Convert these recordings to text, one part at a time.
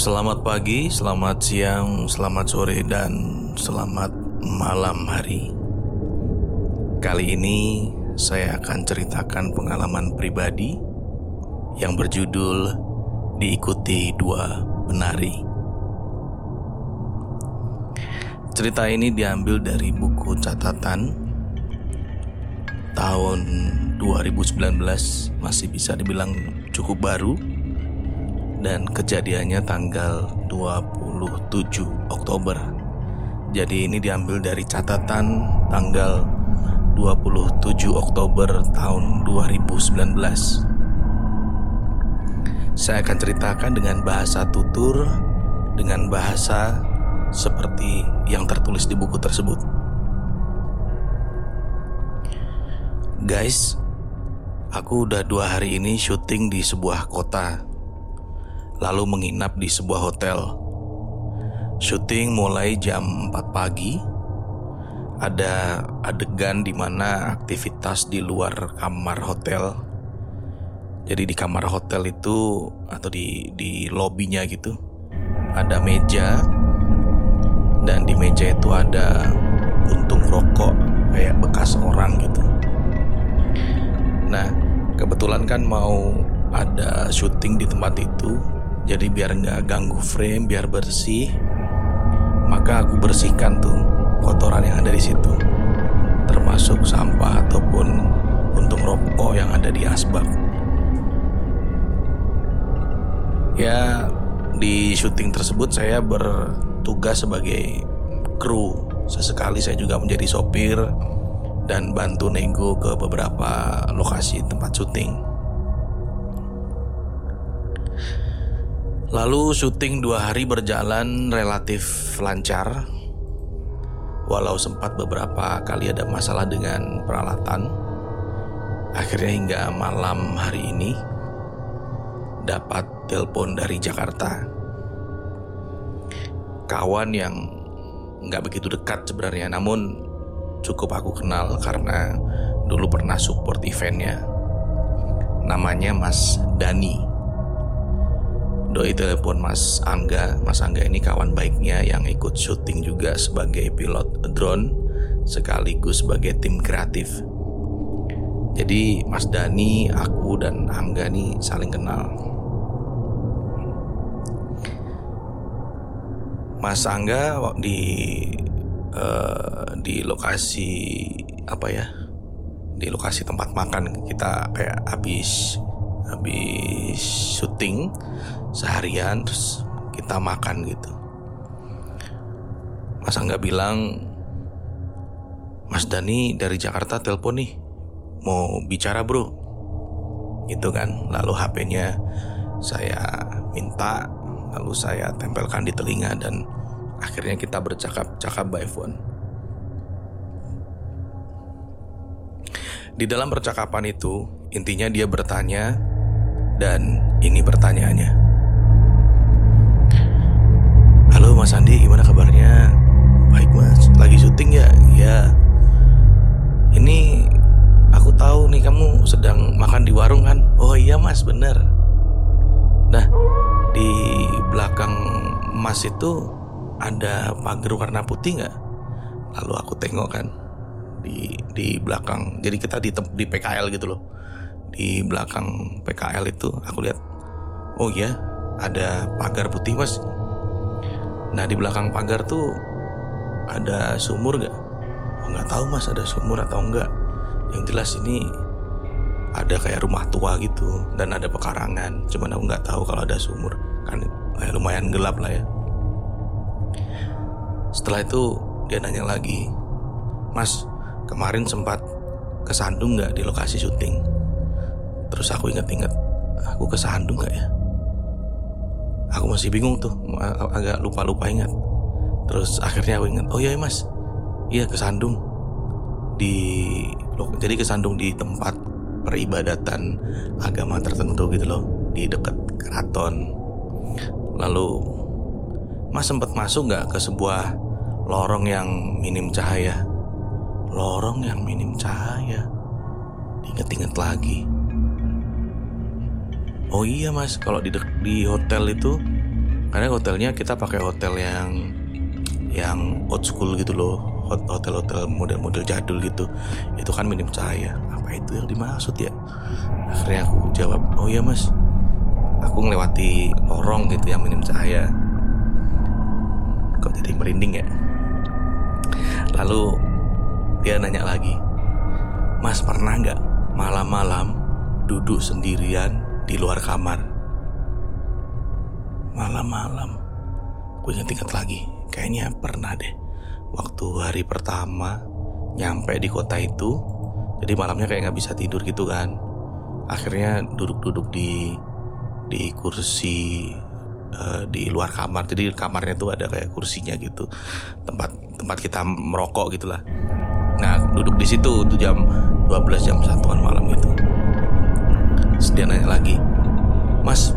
Selamat pagi, selamat siang, selamat sore, dan selamat malam hari. Kali ini saya akan ceritakan pengalaman pribadi yang berjudul Diikuti Dua Penari. Cerita ini diambil dari buku catatan tahun 2019, masih bisa dibilang cukup baru dan kejadiannya tanggal 27 Oktober. Jadi ini diambil dari catatan tanggal 27 Oktober tahun 2019. Saya akan ceritakan dengan bahasa tutur dengan bahasa seperti yang tertulis di buku tersebut. Guys, aku udah dua hari ini syuting di sebuah kota lalu menginap di sebuah hotel. Syuting mulai jam 4 pagi. Ada adegan di mana aktivitas di luar kamar hotel. Jadi di kamar hotel itu atau di di lobinya gitu ada meja dan di meja itu ada puntung rokok kayak bekas orang gitu. Nah, kebetulan kan mau ada syuting di tempat itu jadi biar nggak ganggu frame, biar bersih, maka aku bersihkan tuh kotoran yang ada di situ, termasuk sampah ataupun puntung rokok yang ada di asbak. Ya, di syuting tersebut saya bertugas sebagai kru. Sesekali saya juga menjadi sopir dan bantu nego ke beberapa lokasi tempat syuting. Lalu syuting dua hari berjalan relatif lancar. Walau sempat beberapa kali ada masalah dengan peralatan. Akhirnya hingga malam hari ini Dapat telepon dari Jakarta. Kawan yang nggak begitu dekat sebenarnya Namun cukup aku kenal karena dulu pernah support eventnya. Namanya Mas Dani Doi telepon Mas Angga. Mas Angga ini kawan baiknya yang ikut syuting juga sebagai pilot drone Sekaligus sebagai tim kreatif. Jadi Mas Dani, aku dan Angga nih saling kenal. Mas Angga di uh, di lokasi apa ya di lokasi tempat makan kita kayak habis habis syuting seharian terus kita makan gitu. Mas Angga bilang Mas Dani dari Jakarta telepon nih mau bicara bro. Gitu kan. Lalu HP-nya saya minta lalu saya tempelkan di telinga dan akhirnya kita bercakap-cakap by phone. Di dalam percakapan itu intinya dia bertanya dan ini pertanyaannya Halo Mas Andi, gimana kabarnya? Baik Mas, lagi syuting ya? Ya. Ini aku tahu nih kamu sedang makan di warung kan? Oh iya Mas, bener. Nah, di belakang Mas itu ada pagar warna putih nggak? Lalu aku tengok kan di di belakang. Jadi kita di di PKL gitu loh. Di belakang PKL itu aku lihat. Oh iya, ada pagar putih Mas Nah di belakang pagar tuh ada sumur gak? Oh, nggak tahu mas ada sumur atau enggak. Yang jelas ini ada kayak rumah tua gitu dan ada pekarangan. Cuman aku nggak tahu kalau ada sumur kan eh, lumayan gelap lah ya. Setelah itu dia nanya lagi, Mas kemarin sempat kesandung nggak di lokasi syuting? Terus aku inget-inget, aku kesandung nggak ya? aku masih bingung tuh agak lupa-lupa ingat. Terus akhirnya aku ingat oh iya mas. Iya kesandung di jadi kesandung di tempat peribadatan agama tertentu gitu loh di dekat keraton. Lalu mas sempat masuk nggak ke sebuah lorong yang minim cahaya? Lorong yang minim cahaya. Inget-inget lagi Oh iya mas, kalau di di hotel itu karena hotelnya kita pakai hotel yang yang old school gitu loh. Hotel-hotel model-model jadul gitu. Itu kan minim cahaya. Apa itu yang dimaksud ya? Akhirnya aku jawab oh iya mas. Aku ngelewati lorong gitu yang minim cahaya. Kok jadi merinding ya? Lalu dia nanya lagi mas pernah nggak malam-malam duduk sendirian di luar kamar. Malam-malam gue inget-inget lagi. Kayaknya pernah deh. Waktu hari pertama nyampe di kota itu jadi malamnya kayak nggak bisa tidur gitu kan. Akhirnya duduk-duduk di di kursi uh, di luar kamar. Jadi kamarnya tuh ada kayak kursinya gitu. Tempat tempat kita merokok gitulah. Nah duduk di situ tuh jam 12 jam satuan malam gitu Dia nanya lagi Mas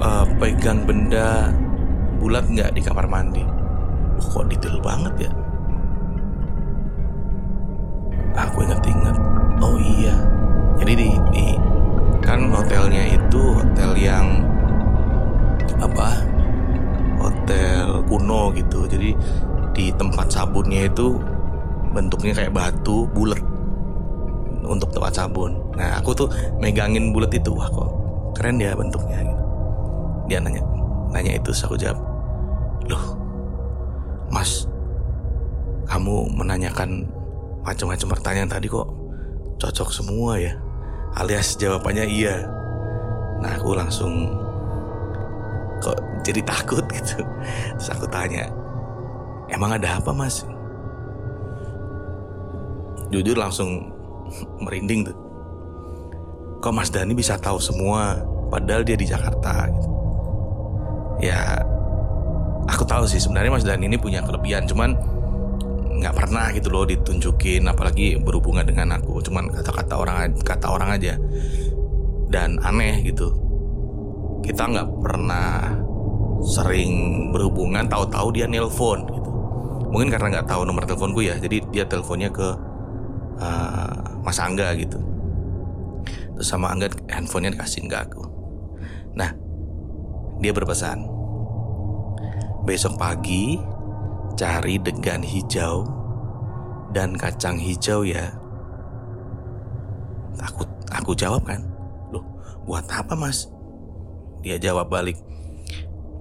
uh, pegang benda bulat nggak di kamar mandi? Oh, kok detail banget ya? Aku inget-inget oh iya. Jadi di, di kan hotelnya itu hotel yang apa hotel kuno gitu. Jadi di tempat sabunnya itu bentuknya kayak batu bulat untuk tempat sabun. Nah aku tuh megangin bulat itu. Wah kok keren ya bentuknya gitu. Dia nanya nanya itu aku jawab loh mas kamu menanyakan macam-macam pertanyaan tadi kok cocok semua ya? Alias jawabannya iya. Nah aku langsung kok jadi takut gitu. Terus aku tanya emang ada apa mas? Jujur langsung merinding tuh. Kok mas Dani bisa tahu semua padahal dia di Jakarta gitu? Ya aku tahu sih sebenarnya Mas Dan ini punya kelebihan cuman nggak pernah gitu loh ditunjukin apalagi berhubungan dengan aku. Cuman kata-kata orang kata orang aja. Dan aneh gitu. Kita nggak pernah sering berhubungan tahu-tahu dia nelpon gitu. Mungkin karena nggak tahu nomor teleponku ya jadi dia teleponnya ke uh, Mas Angga gitu terus sama Angga handphonenya dikasih ke aku nah dia berpesan, besok pagi cari degan hijau dan kacang hijau ya. Aku aku jawab kan, loh buat apa mas? Dia jawab balik,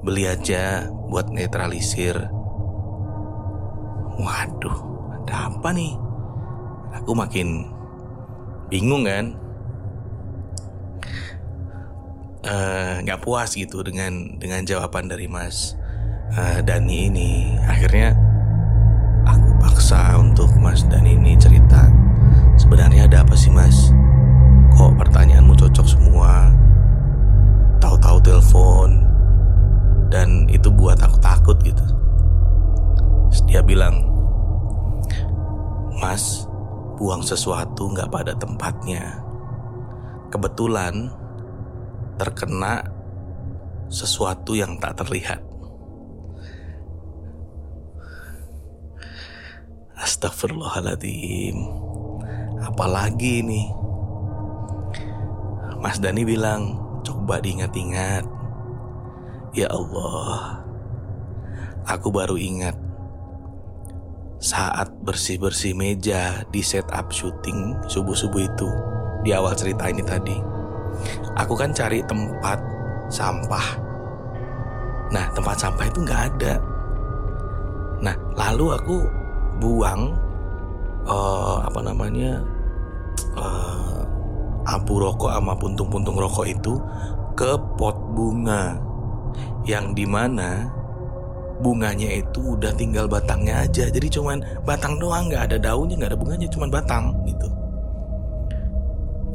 beli aja buat netralisir. Waduh, ada apa nih? Aku makin bingung kan? Eh, nggak uh, puas gitu dengan dengan jawaban dari Mas uh, Dani ini. Akhirnya aku paksa untuk Mas Dani ini cerita sebenarnya ada apa sih Mas? Kok pertanyaanmu cocok semua? Tahu-tahu telepon. Dan itu buat aku takut gitu. Dia bilang Mas buang sesuatu nggak pada tempatnya. Kebetulan terkena sesuatu yang tak terlihat. Astagfirullahaladzim Apalagi ini? Mas Dani bilang Coba diingat-ingat. Ya Allah Aku baru ingat Saat bersih-bersih meja Di setup syuting Subuh-subuh itu Di awal cerita ini tadi Aku kan cari tempat sampah. Nah, tempat sampah itu nggak ada. Nah, lalu aku buang uh, apa namanya uh, abu rokok sama puntung-puntung rokok itu ke pot bunga yang di mana bunganya itu udah tinggal batangnya aja. Jadi cuman batang doang nggak ada daunnya nggak ada bunganya cuman batang gitu.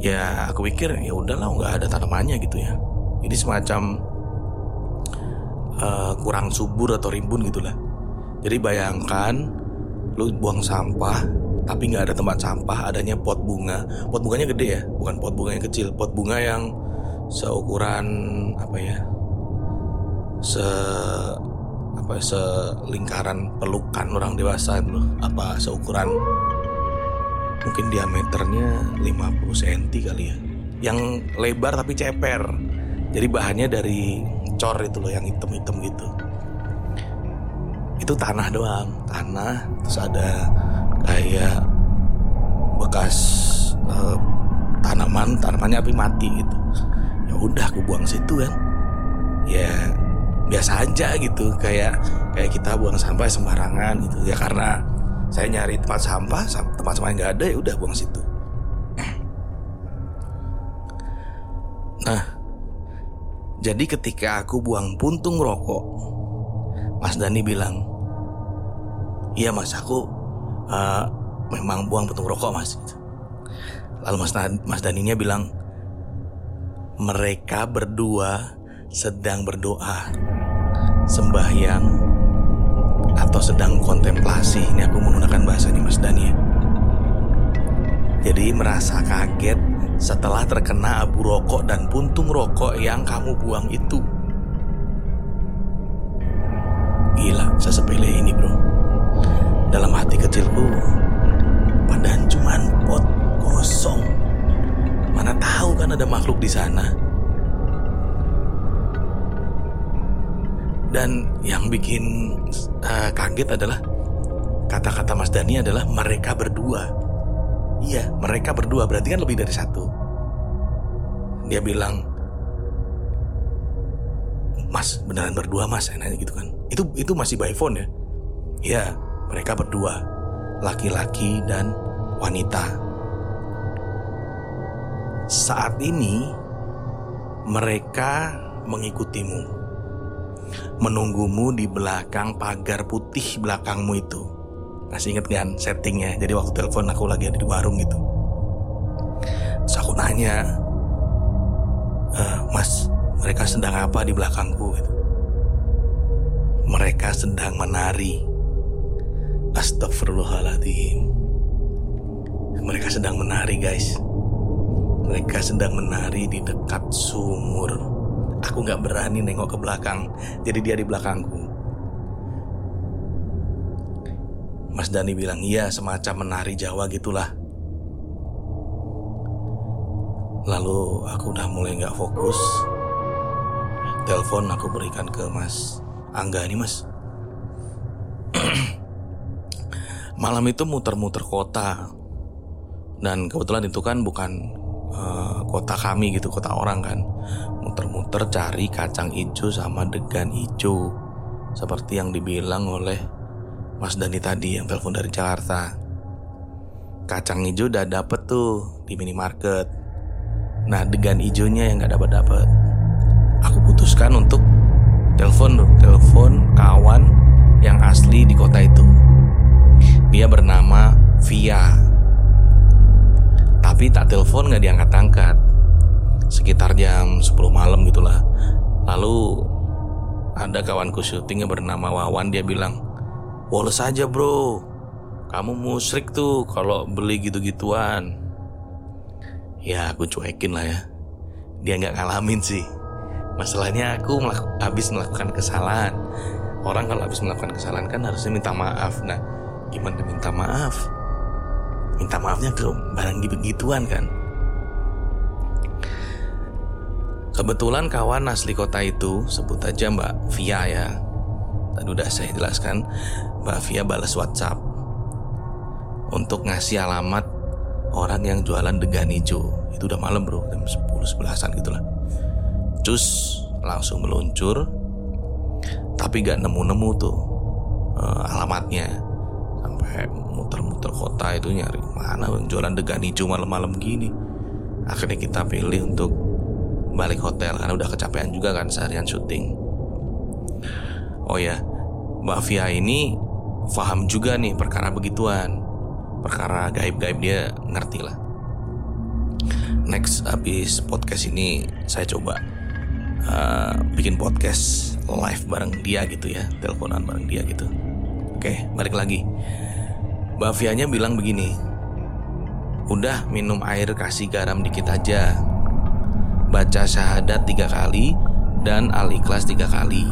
Ya aku pikir ya udahlah nggak ada tanamannya gitu ya. Ini semacam uh, kurang subur atau rimbun gitulah. Jadi bayangkan lu buang sampah tapi nggak ada tempat sampah adanya pot bunga. Pot bunganya gede ya bukan pot bunga yang kecil. Pot bunga yang seukuran apa ya se apa selingkaran pelukan orang dewasa itu apa seukuran mungkin diameternya 50 cm kali ya. Yang lebar tapi ceper. Jadi bahannya dari cor itu loh yang hitam-hitam gitu. Itu tanah doang tanah terus ada kayak bekas uh, tanaman tanamannya api mati gitu. Ya udah aku buang situ kan. Ya biasa aja gitu kayak kayak kita buang sampah sembarangan gitu. Ya karena saya nyari tempat sampah tempat sampah nggak ada ya udah buang situ. Nah jadi ketika aku buang puntung rokok Mas Dani bilang iya mas aku uh, memang buang puntung rokok mas lalu Mas, mas Daninya bilang mereka berdua sedang berdoa sembahyang atau sedang kontemplasi ini aku menggunakan bahasanya Mas Dani ya. Jadi merasa kaget setelah terkena abu rokok dan puntung rokok yang kamu buang itu. Gila, sesepele ini bro. Dalam hati kecilku, padahal cuman pot kosong. Mana tahu kan ada makhluk di sana. Dan yang bikin uh, kaget adalah kata-kata Mas Dani adalah mereka berdua. Iya, mereka berdua berarti kan lebih dari satu. Dia bilang, Mas beneran berdua Mas, saya nanya gitu kan. Itu itu masih by phone ya? Iya, mereka berdua, laki-laki dan wanita. Saat ini mereka mengikutimu menunggumu di belakang pagar putih belakangmu itu. Masih inget kan settingnya? Jadi waktu telepon aku lagi ada di warung gitu. Terus aku nanya, e, Mas, mereka sedang apa di belakangku? Gitu. Mereka sedang menari. Astagfirullahaladzim. Mereka sedang menari guys. Mereka sedang menari di dekat sumur Aku gak berani nengok ke belakang, jadi dia di belakangku. Mas Dani bilang, iya semacam menari Jawa gitulah. Lalu aku udah mulai gak fokus. Telepon aku berikan ke Mas Angga nih mas. Malam itu muter-muter kota. Dan kebetulan itu kan bukan uh, kota kami gitu kota orang kan. Muter-muter cari kacang hijau sama degan hijau. Seperti yang dibilang oleh Mas Dani tadi yang telepon dari Jakarta. Kacang hijau udah dapet tuh di minimarket. Nah degan hijaunya yang nggak dapat dapet aku putuskan untuk telepon telepon kawan yang asli di kota itu. Dia bernama Via tapi tak telepon gak diangkat-angkat. Sekitar jam 10 malam gitulah. Lalu ada kawanku syuting yang bernama Wawan Dia bilang Woles aja bro. Kamu musrik tuh kalau beli gitu-gituan. Ya aku cuekin lah ya. Dia gak ngalamin sih. Masalahnya aku melaku, habis melakukan kesalahan. Orang kalau habis melakukan kesalahan kan harusnya minta maaf. Nah gimana minta maaf minta maafnya ke barang begituan kan. Kebetulan kawan asli kota itu Sebut aja Mbak Via ya. Tadi udah saya jelaskan Mbak Via balas WhatsApp Untuk ngasih alamat Orang yang jualan degan hijau. Itu udah malam bro Jam 10-11an gitu lah Cus langsung meluncur Tapi gak nemu-nemu tuh uh, Alamatnya. Sampai muter-muter kota itu nyari mana jualan degan hijau malam-malam gini. Akhirnya kita pilih untuk balik hotel karena udah kecapean juga kan seharian syuting. Oh ya Mbak Via ini paham juga nih perkara begituan. Perkara gaib-gaib dia ngerti lah. Next abis podcast ini saya coba uh, bikin podcast live bareng dia gitu ya teleponan bareng dia gitu. Oke balik lagi Bavianya bilang begini. Udah minum air kasih garam dikit aja. Baca syahadat tiga kali Dan al-ikhlas tiga kali.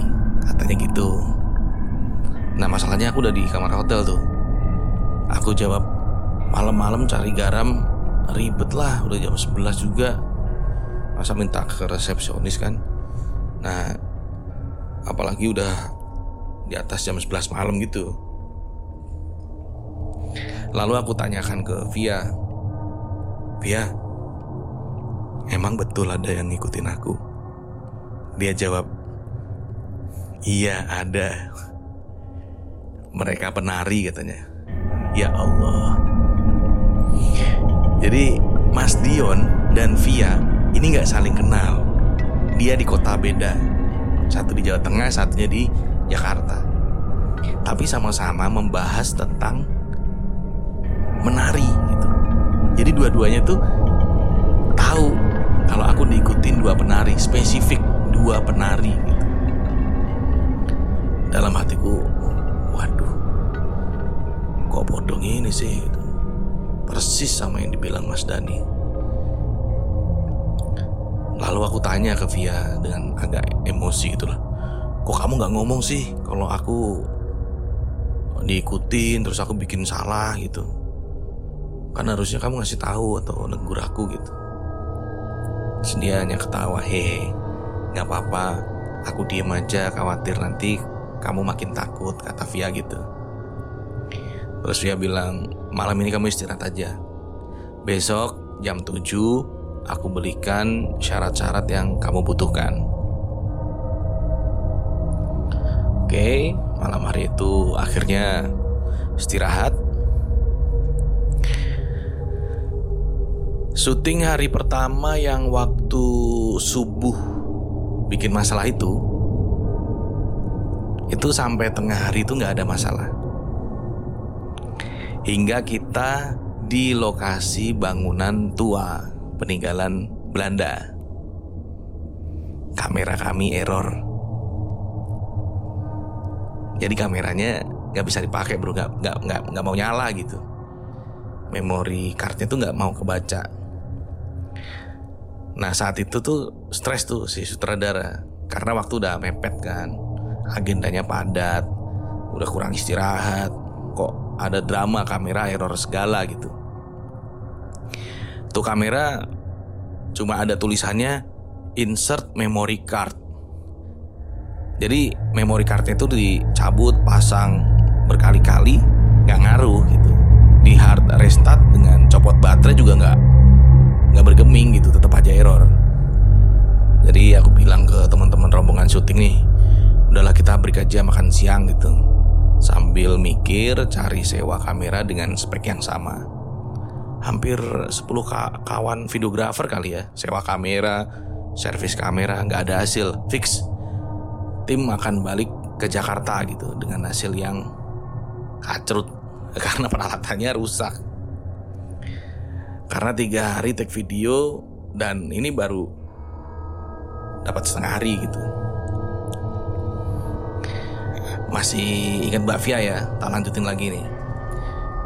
Katanya gitu. Nah masalahnya aku udah di kamar hotel tuh. Aku jawab Malam-malam cari garam Ribet lah udah jam 11 juga. Masa minta ke resepsionis kan? Nah apalagi udah di atas jam 11 malam gitu. Lalu aku tanyakan ke Via, Via, emang betul ada yang ngikutin aku? Dia jawab, iya ada. Mereka penari katanya. Ya Allah. Jadi Mas Dion dan Via ini nggak saling kenal. Dia di kota beda. Satu di Jawa Tengah, satunya di Jakarta. Tapi sama-sama membahas tentang menari gitu. Jadi dua-duanya tuh tahu kalau aku diikutin dua penari spesifik dua penari gitu. Dalam hatiku, waduh, kok bodoh ini sih? Gitu. Persis sama yang dibilang Mas Dani. Lalu aku tanya ke Via dengan agak emosi gitu lah. Kok kamu nggak ngomong sih kalau aku diikutin terus aku bikin salah gitu. Kan harusnya kamu ngasih tahu atau negur aku gitu. Terus ketawa, hehe, nggak apa-apa, aku diem aja khawatir nanti kamu makin takut, kata Via gitu. Terus Via bilang, malam ini kamu istirahat aja. Besok jam 7 aku belikan syarat-syarat yang kamu butuhkan. Oke, malam hari itu akhirnya istirahat. Syuting hari pertama yang waktu subuh bikin masalah itu, itu sampai tengah hari itu nggak ada masalah. Hingga kita di lokasi bangunan tua peninggalan Belanda. Kamera kami error. Jadi kameranya nggak bisa dipakai bro, nggak nggak nggak mau nyala gitu. Memori kartnya tuh nggak mau kebaca. Nah saat itu tuh stres tuh si sutradara karena waktu udah mepet kan, agendanya padat, udah kurang istirahat, kok ada drama kamera error segala gitu. Tuh kamera cuma ada tulisannya insert memory card. Jadi memory cardnya itu dicabut, pasang berkali-kali, nggak ngaruh gitu. Di hard restart dengan copot baterai juga nggak nggak bergeming gitu, tetap aja error. Jadi aku bilang ke teman-teman rombongan syuting nih, udahlah kita break aja makan siang gitu. Sambil mikir cari sewa kamera dengan spek yang sama hampir 10 kawan videografer kali ya sewa kamera servis kamera nggak ada hasil fix tim akan balik ke Jakarta gitu dengan hasil yang kacrut karena peralatannya rusak karena tiga hari take video dan ini baru dapat setengah hari gitu masih ingat Mbak Via ya tak lanjutin lagi nih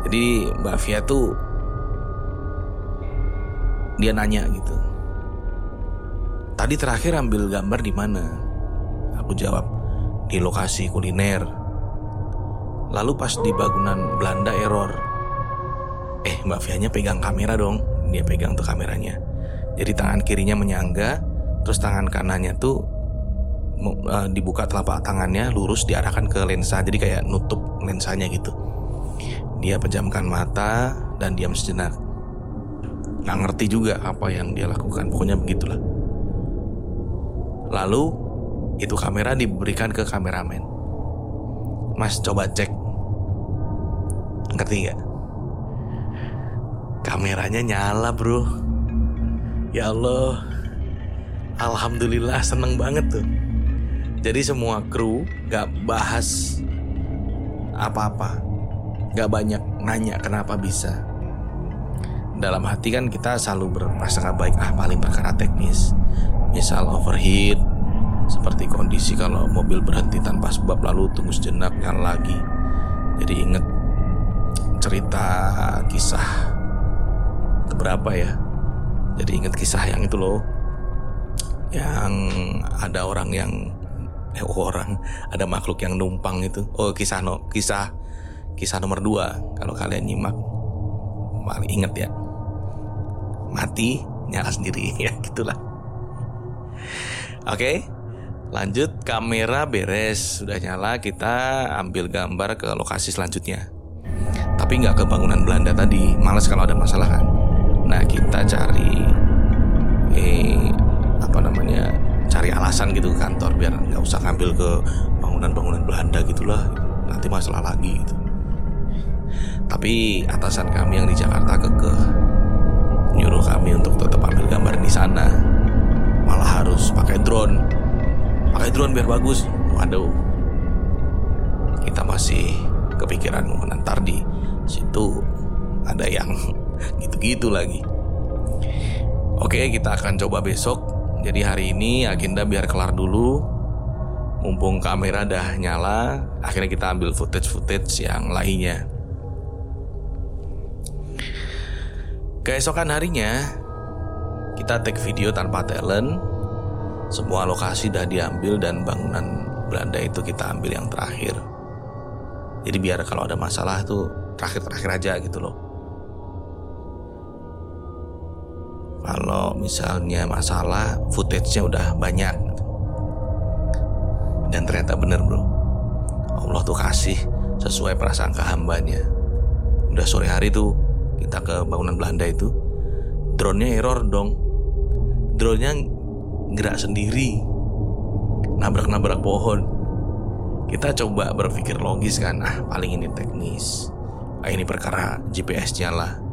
jadi Mbak Via tuh dia nanya gitu. Tadi terakhir ambil gambar di mana? Aku jawab, di lokasi kuliner. Lalu pas di bangunan Belanda error. Eh, Mbak Fianya pegang kamera dong. Dia pegang tuh kameranya. Jadi tangan kirinya menyangga, terus tangan kanannya tuh uh, dibuka telapak tangannya lurus diarahkan ke lensa. Jadi kayak nutup lensanya gitu. Dia pejamkan mata dan diam sejenak nggak ngerti juga apa yang dia lakukan pokoknya begitulah lalu itu kamera diberikan ke kameramen mas coba cek ngerti gak kameranya nyala bro. Ya Allah. Alhamdulillah seneng banget tuh. Jadi semua kru gak bahas apa-apa. Gak banyak nanya kenapa bisa. Dalam hati kan kita selalu berprasangka baik ah paling perkara teknis. Misal overheat seperti kondisi kalau mobil berhenti tanpa sebab lalu tunggu sejenak nyala lagi. Jadi inget cerita kisah keberapa ya. Jadi inget kisah yang itu loh. Yang ada orang yang eh, orang. Ada makhluk yang numpang itu. Oh kisah no kisah kisah nomor dua. Kalau kalian nyimak paling inget ya. Mati nyala sendiri. Ya gitulah. Oke Lanjut. Kamera beres. Sudah nyala kita ambil gambar ke lokasi selanjutnya. Tapi nggak ke bangunan Belanda tadi. Males kalau ada masalah kan Nah kita cari eh, Apa namanya Cari alasan gitu ke kantor Biar nggak usah ngambil ke bangunan-bangunan Belanda gitulah. Nanti masalah lagi gitu. Tapi atasan kami yang di Jakarta kekeh Nyuruh kami untuk tetap ambil gambar di sana. Malah harus pakai drone. Pakai drone biar bagus. Waduh. Kita masih kepikiran mau ntar di situ. Ada yang gitu-gitu lagi. Oke kita akan coba besok. Jadi hari ini agenda biar kelar dulu. Mumpung kamera dah nyala akhirnya kita ambil footage-footage yang lainnya. Keesokan harinya kita take video tanpa talent. Semua lokasi dah diambil dan bangunan Belanda itu kita ambil yang terakhir. Jadi biar kalau ada masalah tuh terakhir-terakhir aja gitu loh. Kalau misalnya masalah footage-nya udah banyak. Dan ternyata bener bro. Allah tuh kasih sesuai prasangka hambanya. Udah sore hari tuh kita ke bangunan Belanda itu. Drone-nya error dong. Drone-nya gerak sendiri. Nabrak-nabrak pohon. Kita coba berpikir logis kan ah paling ini teknis. Ah ini perkara GPS-nya lah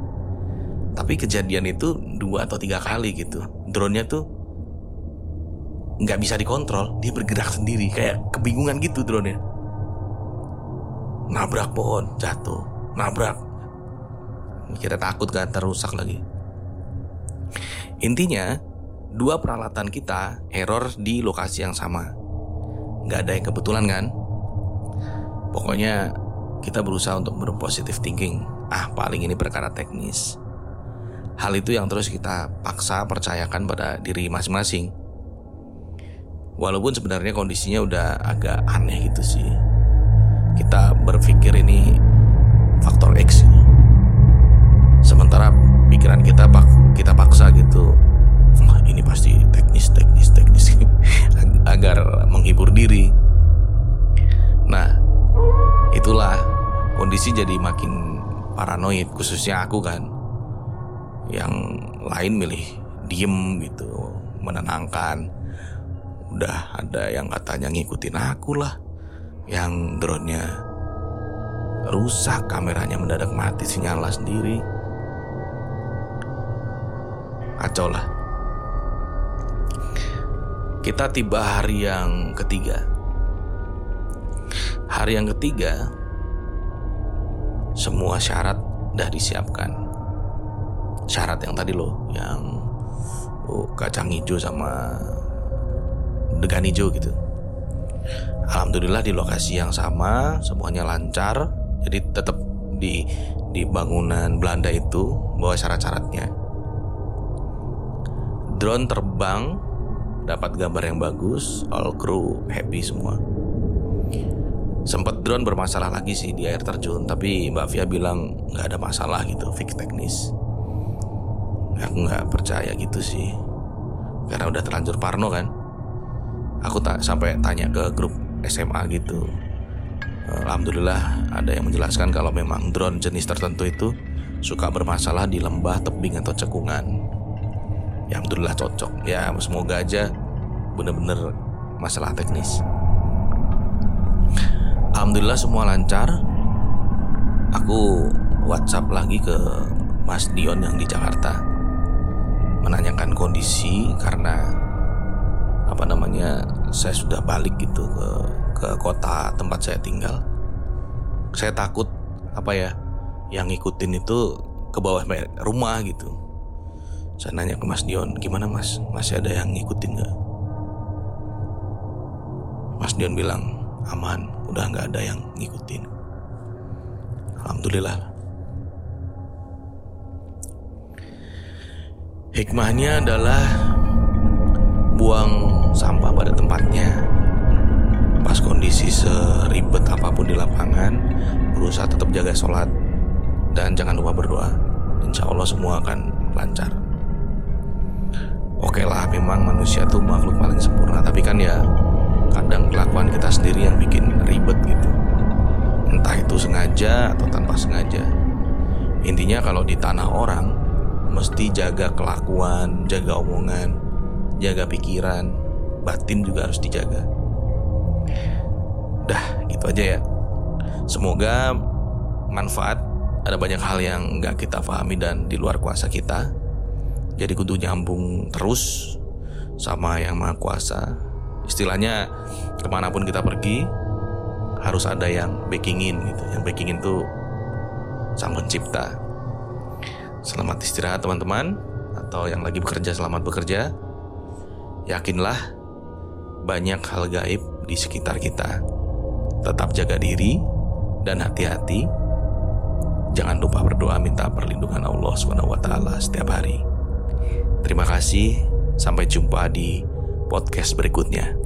tapi kejadian itu dua atau tiga kali gitu drone-nya tuh nggak bisa dikontrol dia bergerak sendiri kayak kebingungan gitu drone-nya nabrak pohon jatuh nabrak kita takut kan terusak lagi intinya dua peralatan kita error di lokasi yang sama. Gak ada yang kebetulan kan? Pokoknya kita berusaha untuk berpositif thinking. Ah, paling ini perkara teknis. Hal itu yang terus kita paksa percayakan pada diri masing-masing. Walaupun sebenarnya kondisinya udah agak aneh gitu sih. Kita berpikir ini faktor X. Sementara pikiran kita kita paksa gitu ini pasti teknis teknis teknis agar menghibur diri nah itulah kondisi jadi makin paranoid khususnya aku kan yang lain milih diem gitu menenangkan udah ada yang katanya ngikutin aku lah yang drone-nya rusak kameranya mendadak mati sinyal sendiri kacau lah kita tiba hari yang ketiga. Hari yang ketiga, semua syarat udah disiapkan. Syarat yang tadi loh, yang oh, kacang hijau sama degan hijau gitu. Alhamdulillah di lokasi yang sama, semuanya lancar. Jadi tetap di di bangunan Belanda itu bawa syarat-syaratnya. Drone terbang dapat gambar yang bagus, all crew happy semua. Sempat drone bermasalah lagi sih di air terjun, tapi Mbak Via bilang nggak ada masalah gitu, fix teknis. Aku nggak percaya gitu sih, karena udah terlanjur Parno kan. Aku tak sampai tanya ke grup SMA gitu. Alhamdulillah ada yang menjelaskan kalau memang drone jenis tertentu itu suka bermasalah di lembah, tebing atau cekungan. Ya alhamdulillah cocok. Ya semoga aja bener-bener masalah teknis. Alhamdulillah semua lancar. Aku WhatsApp lagi ke Mas Dion yang di Jakarta menanyakan kondisi karena apa namanya saya sudah balik gitu ke ke kota tempat saya tinggal saya takut apa ya yang ngikutin itu ke bawah rumah gitu saya nanya ke Mas Dion, gimana Mas? Masih ada yang ngikutin nggak? Mas Dion bilang, aman, udah nggak ada yang ngikutin. Alhamdulillah. Hikmahnya adalah buang sampah pada tempatnya. Pas kondisi seribet apa pun di lapangan, berusaha tetap jaga sholat dan jangan lupa berdoa. Insya Allah semua akan lancar. Oke lah memang manusia tuh makhluk paling sempurna Tapi kan ya kadang kelakuan kita sendiri yang bikin ribet gitu entah itu sengaja atau tanpa sengaja intinya kalau di tanah orang mesti jaga kelakuan jaga omongan jaga pikiran. Batin juga harus dijaga. Dah gitu aja ya. Semoga manfaat. Ada banyak hal yang nggak kita pahami dan di luar kuasa kita. Jadi kudu nyambung terus sama yang maha kuasa. Istilahnya ke mana pun kita pergi harus ada yang backingin gitu. Yang backingin tuh sang pencipta selamat istirahat teman-teman. Atau yang lagi bekerja selamat bekerja. Yakinlah banyak hal gaib di sekitar kita. Tetap jaga diri dan hati-hati. Jangan lupa berdoa minta perlindungan Allah swt setiap hari. Terima kasih. Sampai jumpa di podcast berikutnya